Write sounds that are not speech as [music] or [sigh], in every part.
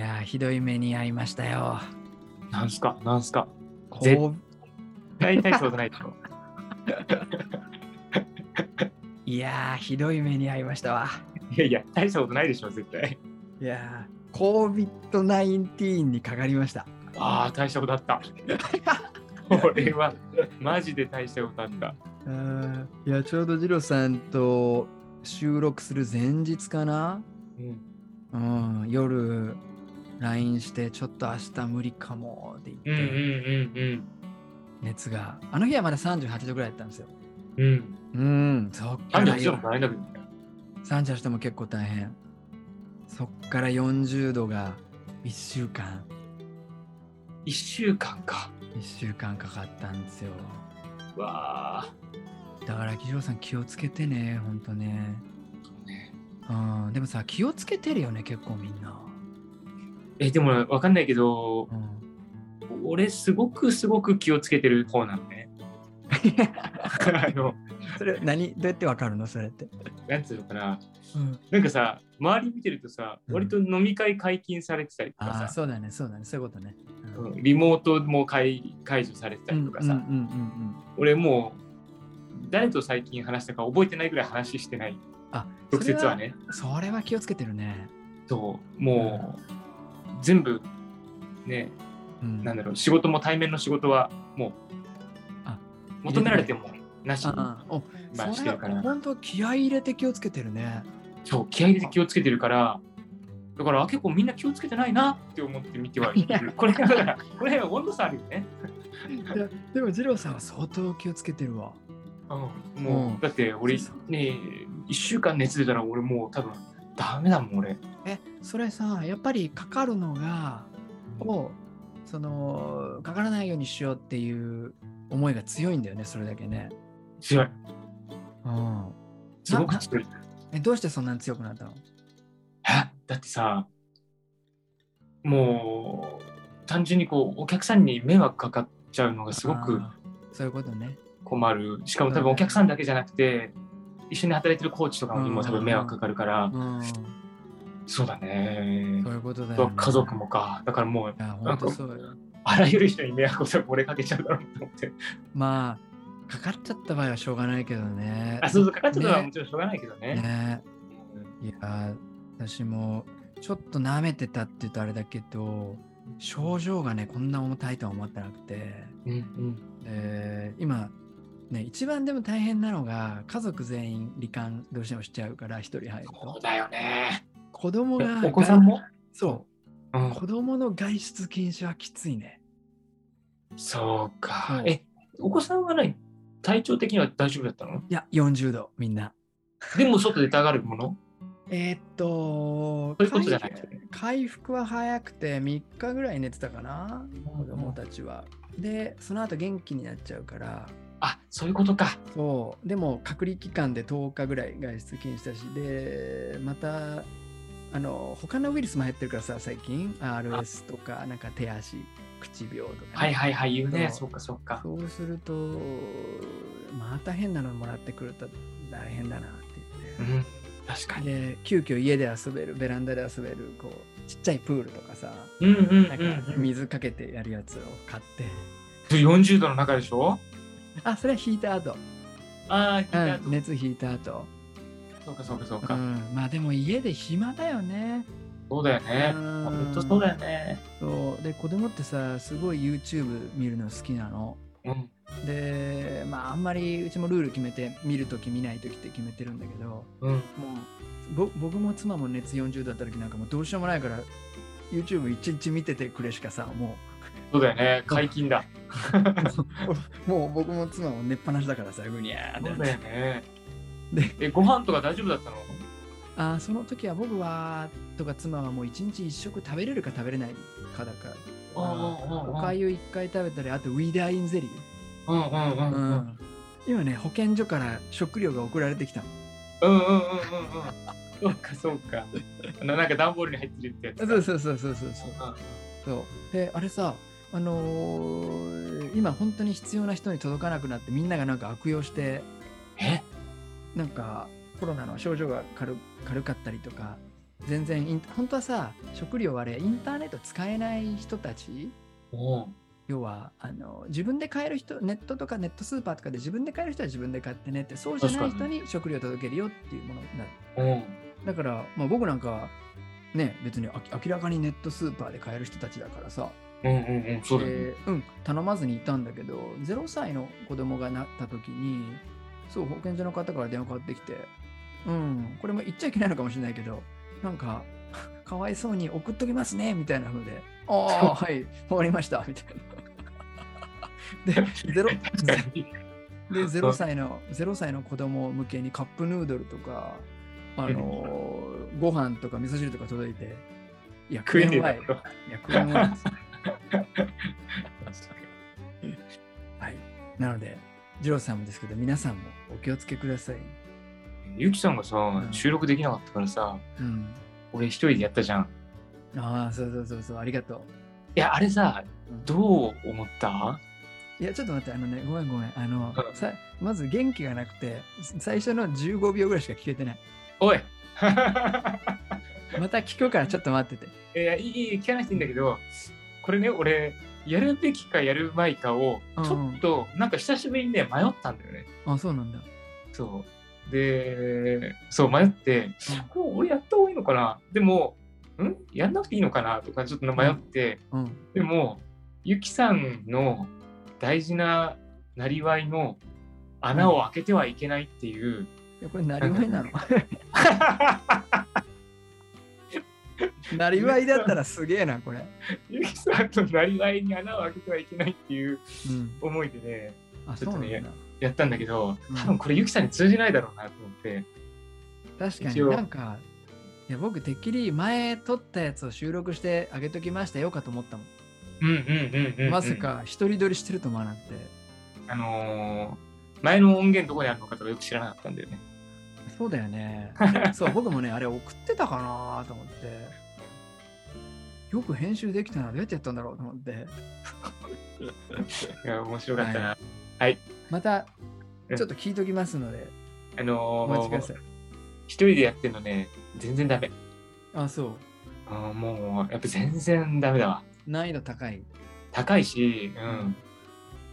やー、ひどい目に遭いましたよ。なんすか？なんすか？絶こ対大したことないでしょ。う [laughs] いやー、ひどい目に遭いましたわ。いやいや、大したことないでしょ、絶対。いやー、COVID-19 にかかりました。ああ、大したことあった。[laughs] これは、マジで大したことあった。うんいや、ちょうどジロさんと収録する前日かな？うん、うん、夜 LINE してちょっと明日無理かもって。言って、熱が。あの日はまだ38度ぐらいだったんですよ。うん。うん。うんそっからたちょっと大変だけどね。38度も結構大変。そっから40度が1週間。1週間か。1週間かかったんですよ。わあ。だからジロさん気をつけてねほんとねね。うん。でもさ気をつけてるよね結構みんな、え、でもわかんないけど、うん、俺すごくすごく気をつけてる方なのね。あの、それ何どうやってわかるのそれって、なんつうのかな。うん、なんかさ、周り見てるとさ、うん。割と飲み会解禁されてたりとかさ、そうだねそうだねそういうことね、うん。うんリモートも解解除されてたりとかさ、うんうんうんうん俺もう誰と最近話したか覚えてないぐらい話してない。あ直接はね。それはそれは気をつけてるね。そうもう、全部ねうん。なんだろう仕事も対面の仕事はもうあ求められてもなしにまあしてるから。は本当気合い入れて気をつけてるね。そう気合い入れて気をつけてるからだからあ結構みんな気をつけてないなって思って見てはいる。これだからこれ温度差あるよね、でも二郎さんは相当気をつけてるわ。うん、もう、うん。だって俺ね1週間熱出たら俺もう多分ダメだもん俺。えそれさやっぱりかかるのがをそのかからないようにしようっていう思いが強いんだよねそれだけね。強い。うん、すごく強い。えどうしてそんなに強くなったの？え？だってさもう単純にこうお客さんに迷惑かかっちゃうのがすごくそういうことね。困る。しかも多分お客さんだけじゃなくて一緒に働いてるコーチとかにも多分迷惑かかるから。うん、そうだね。そういうことだよ、ね。家族もか。だからもう本当そうよ。あらゆる人に迷惑を多分俺かけちゃうだろうと思って。まあかかっちゃった場合はしょうがないけどね。あそうそうかかっちゃったのはねもちろんしょうがないけどね。ね。いや私もちょっと舐めてたって言うとあれだけど症状がねこんな重たいとは思ってなくて。うんうん。で今ね一番でも大変なのが家族全員罹患どうしてもしちゃうから一人入ると。そうだよね子供がお子さんも？そう。うん。子供の外出禁止はきついね。そうか。えお子さんは何？体調的には大丈夫だったの？いや40度みんな。でも外出たがるもの？えーっとそういうことじゃない？回復回復は早くて3日ぐらい寝てたかな子供たちは。でその後元気になっちゃうから。あそういうことか。そう。でも隔離期間で10日ぐらい外出禁止だし。でまたあの他のウイルスも入ってるからさ最近 RS とかなんか手足口病とかね、はいはいはい言うね。そそううかそうか。そうするとまた変なのもらってくると大変だなってう言っん。確かて、に。で急遽家で遊べるベランダで遊べるこうちっちゃいプールとかさうんうんなんうん。か水かけてやるやつを買って、うん40度の中でしょ？あそれは引いた後、ああうん、熱引いた後そうかそうかそうか。うん、まあでも家で暇だよね。そうだよね。うん。本当そうだよね。そう。で子供ってさすごい YouTube 見るの好きなの。うん。でまああんまりうちもルール決めて見るとき見ないときって決めてるんだけどうん。もうぼ僕も妻も熱40度だった時なんかもうどうしようもないから YouTube 一日見ててくれしかさもそうだよね。解禁だ。[laughs] うもう僕も妻も寝っぱなしだからさぐにゃーって。そうだよねでえご飯とか大丈夫だったの？あーその時は僕はとか妻はもう一日一食食べれるか食べれないかだから。おかゆ1回食べたりあとウィダーインゼリー。うんうんうんうん。うん。今ね保健所から食料が送られてきたの。うんうんうんうんうん。そうかそうか。なんか段ボールに入ってるってやつか。そうそうそうそうそうそう。であれさあのー今本当に必要な人に届かなくなってみんながなんか悪用して。え？なんかコロナの症状が軽軽かったりとか全然本当はさ食料はあれインターネット使えない人たち要はあの自分で買える人ネットとかネットスーパーとかで自分で買える人は自分で買ってねってそうじゃない人に食料を届けるよっていうものになる。だから、まあ、僕なんかね別にあ明らかにネットスーパーで買える人たちだからさ。うんうんうん、そうだね。でうん頼まずにいたんだけど0歳の子供がなった時にそう保健所の方から電話かかってきてうんこれも言っちゃいけないのかもしれないけどなんか [laughs] かわいそうに送っときますねみたいな風でああはいわかりましたみたいなで [laughs] ゼロ。で0歳の0歳の子供向けにカップヌードルとかあのーご飯とか味噌汁とか届いていや食えねえわいい。や食えんわい [laughs] はい。なので、ジローさんもですけど、皆さんもお気をつけください。ゆきさんがさん、収録できなかったからさ、うん。俺一人でやったじゃん。ああ、そうそうそうそう、ありがとう。いや、あれさうん、どう思った？いや、ちょっと待って、あのね、ごめんごめん。あのう、んさまず元気がなくて、最初の15秒ぐらいしか聞けてない。おい [laughs] また聞くからちょっと待ってて。いや、いい聞かなくていいんだけど、これね、俺、やるべきかやるまいかを、うんちょっと、なんか久しぶりにね、迷ったんだよね。あ、そうなんだ。そう。で、そう、迷って、これ俺やった方がいいのかな？でも、ん？やんなくていいのかな？とかちょっと迷って、うん。うん。でも、ゆきさんの大事ななりわいの穴を開けてはいけないっていう、いや、これ、なりわいなの？なりわいだったらすげえな、これ。ゆきさんのなりわいに穴を開けてはいけないっていううん。思いでね、あ、ちょっとね。やったんだけどうん、多分これゆきさんに通じないだろうなと思って、確かになんか、いや僕、てっきり前撮ったやつを収録してあげときましたよかと思ったもん。うんうんうんうん、うん。まさ。か一人撮りしてると思わなくて。あのー前の音源どこにあるのかとかよく知らなかったんだよね。そうだよね。[laughs] そう、僕もね、あれ送ってたかなと思って。よく編集できたな、どうやってやったんだろうと思って。[laughs] いや、面白かったな。ははい。また、うんちょっと聞いときますので、あのお待ちくださー、い。一人でやってるのね、全然ダメ。あ、そう。あーもう、やっぱ全然ダメだわ。難易度高い。高いし、うん。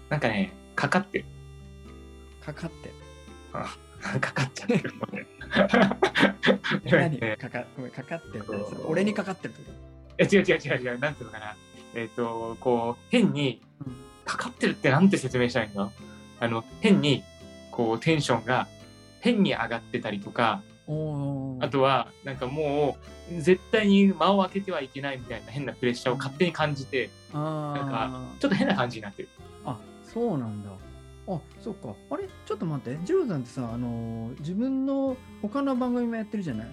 なんかね、かかってる。かかって。[laughs] かかっちゃってるもんね。え [laughs] 何？ねかかごめんかかってる俺にかかってるってこえ違う違う違う違う、なんていうのかな。えっ、と、こう、変にと、かかってるってなんて説明したらいいの？あの、変に、こう、テンションが変に上がってたりとか、あとは、なんかもう、絶対に間を空けてはいけないみたいな変なプレッシャーを勝手に感じて、あなんかーちょっと変な感じになってる。あそうなんだ。あそっか。あれ？ちょっと待って。ジローさんってさ、あのー自分の他の番組もやってるじゃない？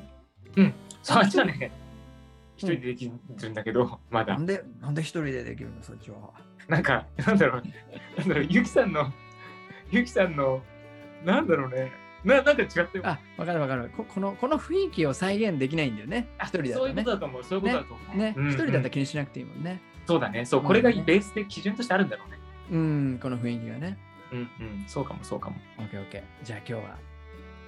そう、あっちはね、一人でできるんだけど、まだ。なんで、なんで一人でできるのそっちは。なんか、なんだろう、なんだろう、ゆきさんの、ゆきさんの、なんだろうね、ななんか違ってる？あ、わかるわかるこ。この、この雰囲気を再現できないんだよね。あ一人だそういうことねとだと思う、そういうことだと思う。ね、うん一人だったら気にしなくていいもんね。そうだね、そう、これがベースで基準としてあるんだろうね。うん、この雰囲気がね。うんうん、そうかもそうかも。オッケーオッケー。じゃあ今日は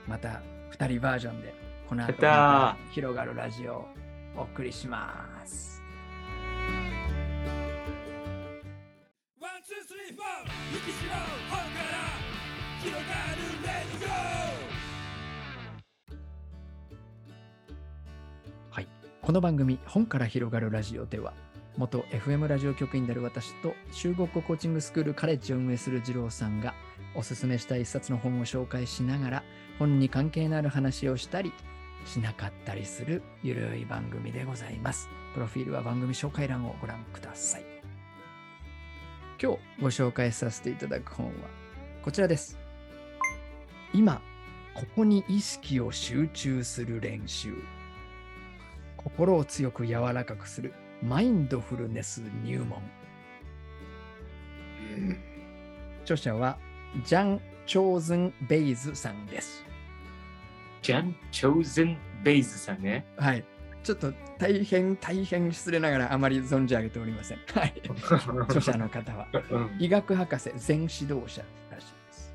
また2人バージョンでこの後広がるラジオをお送りします。はい。この番組本から広がるラジオでは元 FM ラジオ局員である私と中国語コーチングスクールカレッジを運営する二郎さんがおすすめした一冊の本を紹介しながら本に関係のある話をしたりしなかったりするゆるい番組でございます。プロフィールは番組紹介欄をご覧ください。今日ご紹介させていただく本はこちらです。今、ここに意識を集中する練習。心を強く柔らかくするマインドフルネス入門。著者はジャン・チョーズン・ベイズさんです。ジャン・チョーゼン・ベイズさんね。はい。ちょっと大変大変失礼ながらあまり存じ上げておりません。はい。[laughs] 著者の方はうん、医学博士全指導者らしいです。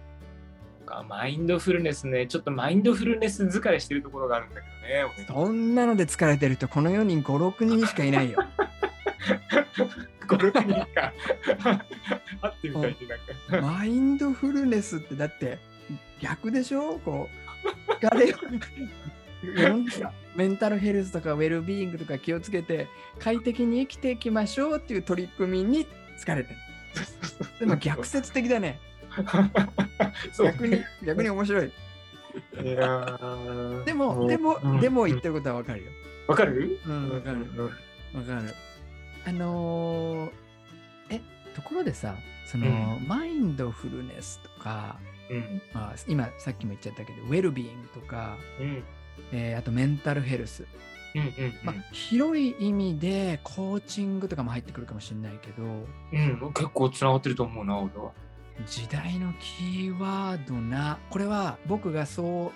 か、マインドフルネスね、ちょっとマインドフルネス疲れしてるところがあるんだけどね、俺そんなので疲れてる人、この世に5、6人しかいないよ。5、6人か。[laughs] 会ってみたいね、なんか。マインドフルネスってだって逆でしょ？こう、疲れメンタルヘルスとかウェルビーイングとか気をつけて快適に生きていきましょうっていう取り組みに疲れてる。でも逆説的だね。[laughs] 逆に、逆に面白い。いやーでも、でも、うんでも言ってることはわかるよ。わかる？うん、わかる。わかる。あのーえ、ところでさ、その、うマインドフルネスとか、うん。まあ、今さっきも言っちゃったけど、ウェルビーイングとか、うん。えーあとメンタルヘルス、うん。うん。まあ、広い意味でコーチングとかも入ってくるかもしれないけど、うん。結構つながってると思うな、俺は。時代のキーワードな、これは僕がそう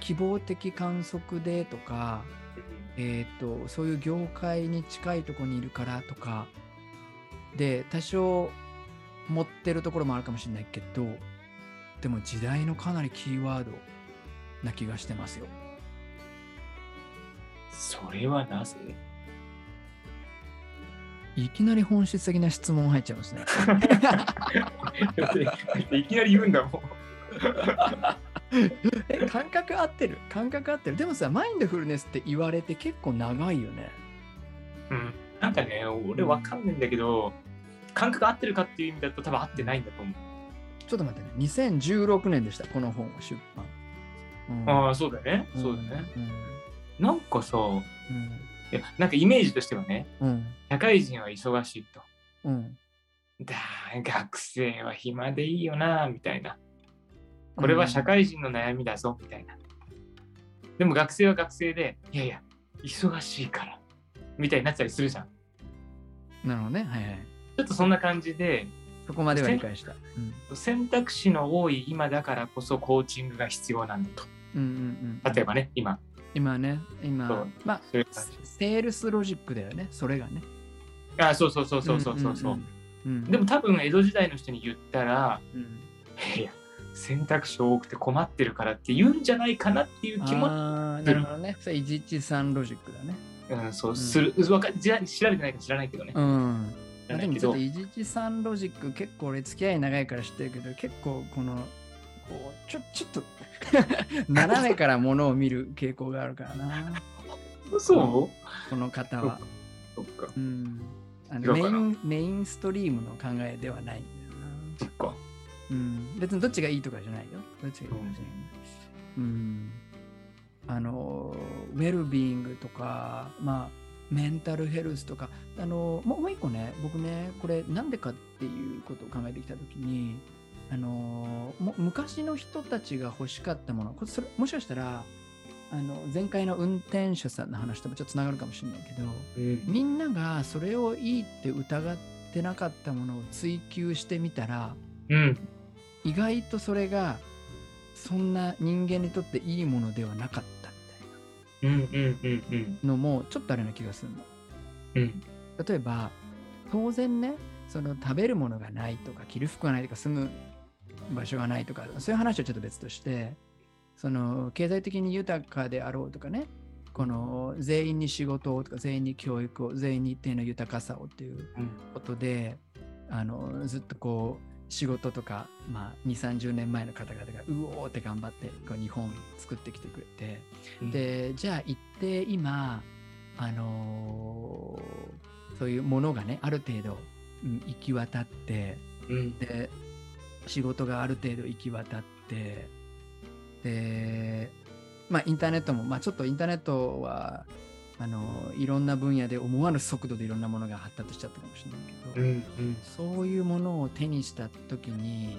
希望的観測でとか、えー、とそういう業界に近いところにいるからとかで多少持ってるところもあるかもしれないけどでも時代のかなりキーワードな気がしてますよ。それはなぜ？いきなり本質的な質問入っちゃいますね。[laughs] いきなり言うんだもん。[laughs] え感覚合ってる？感覚合ってる？でもさマインドフルネスって言われて結構長いよね。うん。なんかね、俺わかんないんだけど、感覚合ってるかっていう意味だと多分合ってないんだと思う。ちょっと待ってね2016年でしたこの本は出版。うんああ、そうだよね。そうだね。なんかさ、うんいやなんかイメージとしてはね、うん社会人は忙しいと。うんだ学生は暇でいいよな、みたいな。これは社会人の悩みだぞ、みたいな。でも学生は学生で、いやいや、忙しいから、みたいになってたりするじゃん。なるほどねはいはい。ちょっとそんな感じで、そこまでは理解した。うん選択肢の多い今だからこそコーチングが必要なんだと。うんうんうん、例えばね、今。今ね、今まあ、セールスロジックだよね、それがね。あ、そうそうそうそうそうそうそう。んんうん。でも多分江戸時代の人に言ったら、うん、いや、選択肢多くて困ってるからって言うんじゃないかなっていう気も、なるほどね。それ、一日三ロジックだね。うん、そうする、わかじゃ調べてないか知らないけどね。うん。知らないけどでもちょっと、一日三ロジック、結構俺付き合い長いから知ってるけど、結構この、こう、ちょ、ちょっと、[laughs] 斜めからものを見る傾向があるからな、[laughs] そうこの方は。そっか。うん。あのメインメインストリームの考えではないんだよな。そっか。うん、別にどっちがいいとかじゃないよ。どっちがいいとかじゃない。うん。あの、ウェルビーイングとか、まあ、メンタルヘルスとか、あの、もう一個ね、僕ね、これなんでかっていうことを考えてきたときに、あのも昔の人たちが欲しかったもの、これそれもしかしたら、あの前回の運転手さんの話ともちょっとつながるかもしれないけど、うん。みんながそれをいいって疑ってなかったものを追求してみたら、うん。意外とそれがそんな人間にとっていいものではなかっのもちょっとあるような気がするの。うん。例えば当然ねその食べるものがないとか着る服がないとか住む場所がないとかそういう話はちょっと別としてその経済的に豊かであろうとかねこの全員に仕事をとか全員に教育を全員に一定の豊かさをっていうことであのずっとこう仕事とか、まあ、2 3 0年前の方々がうおーって頑張ってこう日本作ってきてくれて、うん、でじゃあ行って今あのーそういうものがねある程度、うん行き渡ってうん。で仕事がある程度行き渡ってでまあインターネットも、まあ、ちょっとインターネットはあのいろんな分野で思わぬ速度でいろんなものが発達しちゃったかもしれないけど、うん。うん。そういうものを手にした時に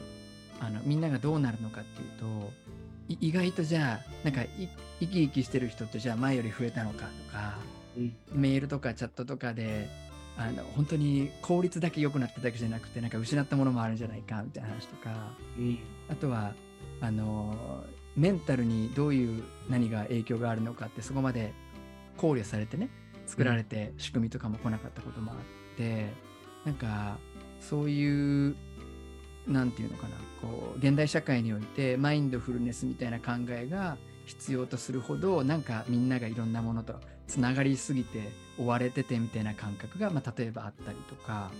あのみんながどうなるのかっていうとい意外とじゃあなんかい生き生きしてる人ってじゃあ前より増えたのかとかうん。メールとかチャットとかであの本当に効率だけ良くなっただけじゃなくてなんか失ったものもあるんじゃないかみたいな話とかうん。あとはあのメンタルにどういう何が影響があるのかってそこまで考慮されてね作られて仕組みとかも来なかったこともあって、なんかそういうなんていうのかなこう現代社会においてマインドフルネスみたいな考えが必要とするほどなんかみんながいろんなものとつながりすぎて追われててみたいな感覚が、まあ、例えばあったりとか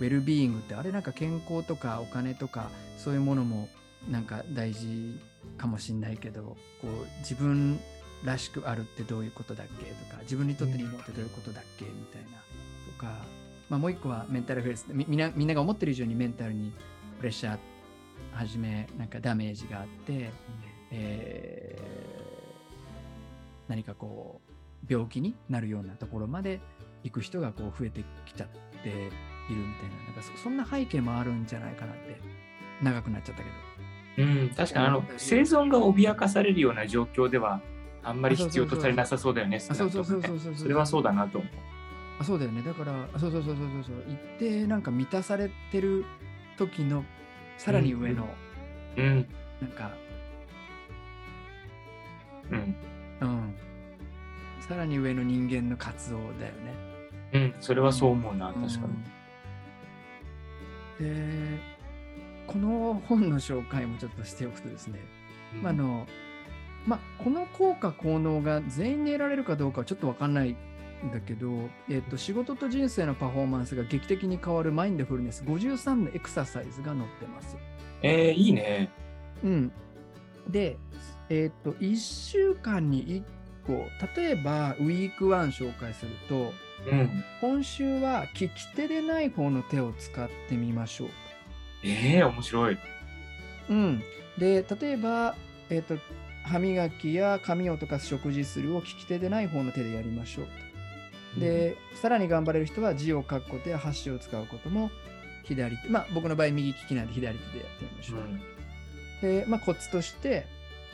ウェルビーイングってあれなんか健康とかお金とかそういうものもなんか大事かもしんないけどこう自分らしくあるってどういうことだっけとか自分にとって日本ってどういうことだっけみたいな。とか、まあ、もう一個はメンタルヘルス。みみんなみんなが思ってる以上にメンタルにプレッシャーはじめなんかダメージがあって、えー何かこう病気になるようなところまで行く人がこう増えてきちゃっているみたいな。なんかそそんな背景もあるんじゃないかなって長くなっちゃったけど。うん、確かにあの生存が脅かされるような状況ではあんまり必要とされなさそうだよね。あそうそうそうそうそうそれはそうだなと思う。あそうだよねだからあそうそうそうそう。そう。一定なんか満たされてる時のさらに上の、うん、なんかうん、うん。さらに上の人間の活動だよね。うん、それはそう思うな、確かに。うんでこの本の紹介もちょっとしておくとですね、まああのまあ、この効果効能が全員に得られるかどうかはちょっと分かんないんだけど、えっと仕事と人生のパフォーマンスが劇的に変わるマインドフルネス53のエクササイズが載ってます。えー、いいね。うん、で、えっと1週間に1個例えばウィーク1紹介するとうん。今週は利き手でない方の手を使ってみましょう。えー、面白い。うん、で例えば、えっと歯磨きや髪をとか食事するを利き手でない方の手でやりましょうと。で、さらに頑張れる人は字を書くことや箸を使うことも左手、まあ僕の場合右利きなんで左手でやってみましょう。で、まあ、コツとして、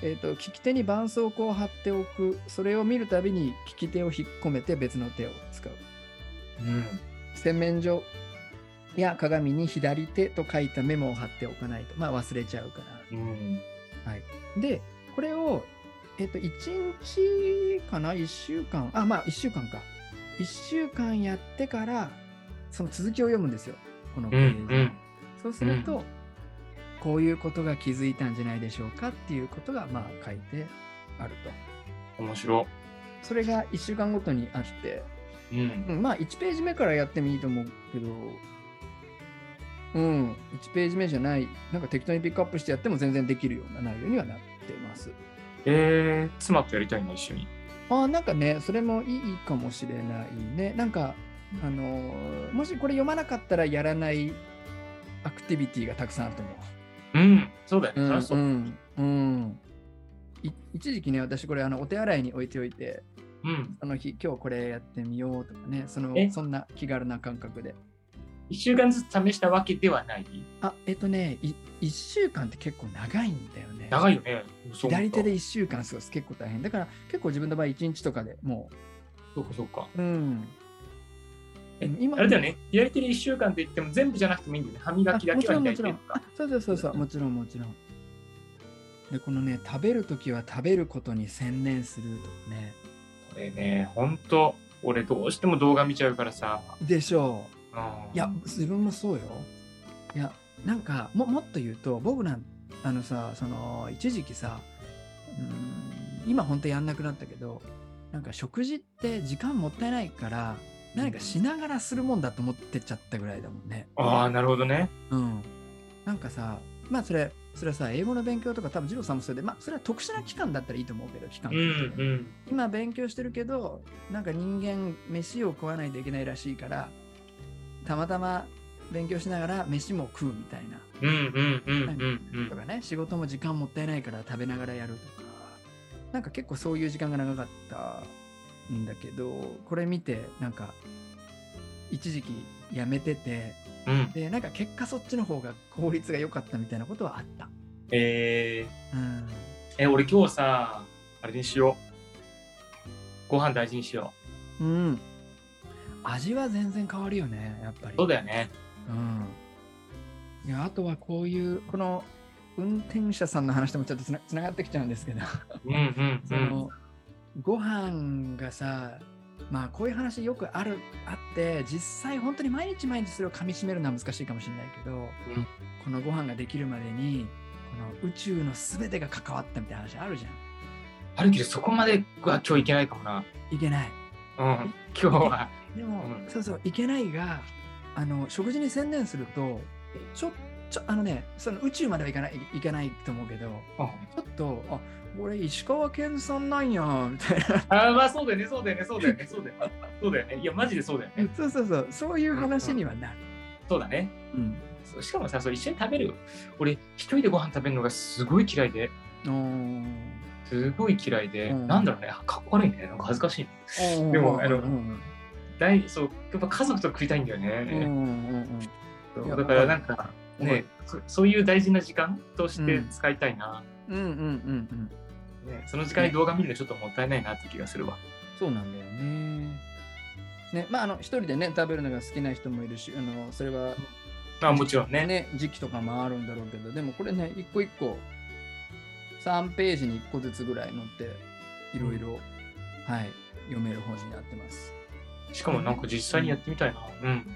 えー、と利き手に絆創膏を貼っておくそれを見るたびに利き手を引っ込めて別の手を使ううん。うん。洗面所や鏡に左手と書いたメモを貼っておかないと、まあ、忘れちゃうからうん。でこれを、えっと1日かな？1週間？あまあ1週間か1週間やってからその続きを読むんですよこのペうん。ージ、うん。そうすると、こういうことが気づいたんじゃないでしょうかっていうことがまあ書いてあると。面白それが1週間ごとにあって、い。うん。うん、まあ1ページ目からやってもいいと思うけど、うん、1ページ目じゃない、なんか適当にピックアップしてやっても全然できるような内容にはなってます。えー、妻とやりたいな、一緒に？ああ、なんかね、それもいいかもしれないね。なんか、あのーもしこれ読まなかったらやらないアクティビティがたくさんあると思う。うん。そうだよね。うんそうう。んうんい一時期ね、私これあのお手洗いに置いておいて、うん。その日今日これやってみようとかね、そのえ？そんな気軽な感覚で。一週間ずつ試したわけではない？あ、えっとね、い1週間って結構長いんだよね。長いよね。左手で1週間過ごす結構大変。だから結構自分の場合1日とかでもそうか、そうか。う、うん。え今あれだよね。左手で一週間って言っても全部じゃなくてもいいんだよね。歯磨きだけはちろんもちろん左手と。かあ。そうそうそうそう、もちろんもちろん。で、このね、食べるときは食べることに専念するとかね。これね、ほんと、俺どうしても動画見ちゃうからさ。でしょう。うんいや、自分もそうよ。いや、なんか、ももっと言うと、僕なんあのさ、その、一時期さ、うーん今本当やんなくなったけど、なんか食事って時間もったいないから、何かしながらするもんだと思ってっちゃったぐらいだもんね。ああ、なるほどね。うん。なんかさ、まあそれ、それはさ、英語の勉強とか多分、二郎さんもそれで、まあそれは特殊な期間だったらいいと思うけど、期間うんうん。今勉強してるけどなんか人間飯を食わないといけないらしいからたまたま勉強しながら飯も食うみたいな。うんうんうんうんうんとかね仕事も時間もったいないから食べながらやるとか。なんか結構そういう時間が長かったんだけどこれ見てなんか一時期やめててうん。でなんか結果そっちの方が効率が良かったみたいなことはあった。えー、うん。え、俺今日さ、あれにしよう。ご飯大事にしようん、味は全然変わるよねやっぱりう。そうだよね。うん。いや、あとはこういう、この運転者さんの話ともちょっとつなつながってきちゃうんですけど、うんうんうん。その、ご飯がさ、まあこういう話よくあるあって実際本当に毎日毎日それを噛みしめるのは難しいかもしれないけど、うんこのご飯ができるまでにこの宇宙の全てが関わったみたいな話あるじゃんあるけど、そこまでは今日いけないかもな。いけないうん。今日は。[laughs] でも、うんそうそういけないがあの食事に専念するとちょちょあのねその宇宙まではいかないいかないと思うけどうんちょっとあ俺石川県産なんやみたいな [laughs] あーまあそうだよね、そうだよね、そうだよね、そうだよね。そうだよね。いや、マジでそうだよね。そうそうそうそういう話にはなる、そうだね。うんそうしかもさ、そう一緒に食べる。俺、一人でご飯食べるのがすごい嫌いで、おーすごい嫌いで、うんなんだろうね、かっこ悪いね。なんか恥ずかしい。おーでもあのうんうん大そうやっぱ家族と食いたいんだようんうんね。うだからなんか、ね、そそういう大事な時間として使いたいな。うんうんうんうんね、その時間に動画見るのちょっともったいないなって気がするわ。そうなんだよね。ね、まあ、あの、一人でね、食べるのが好きな人もいるし、あの、それはまあもちろんね。ね、時期とかもあるんだろうけど、でもこれね、一個一個、3ページに1個ずつぐらい載って、いろいろ、はい、読める本になってます。しかもなんか実際にやってみたいな。うん。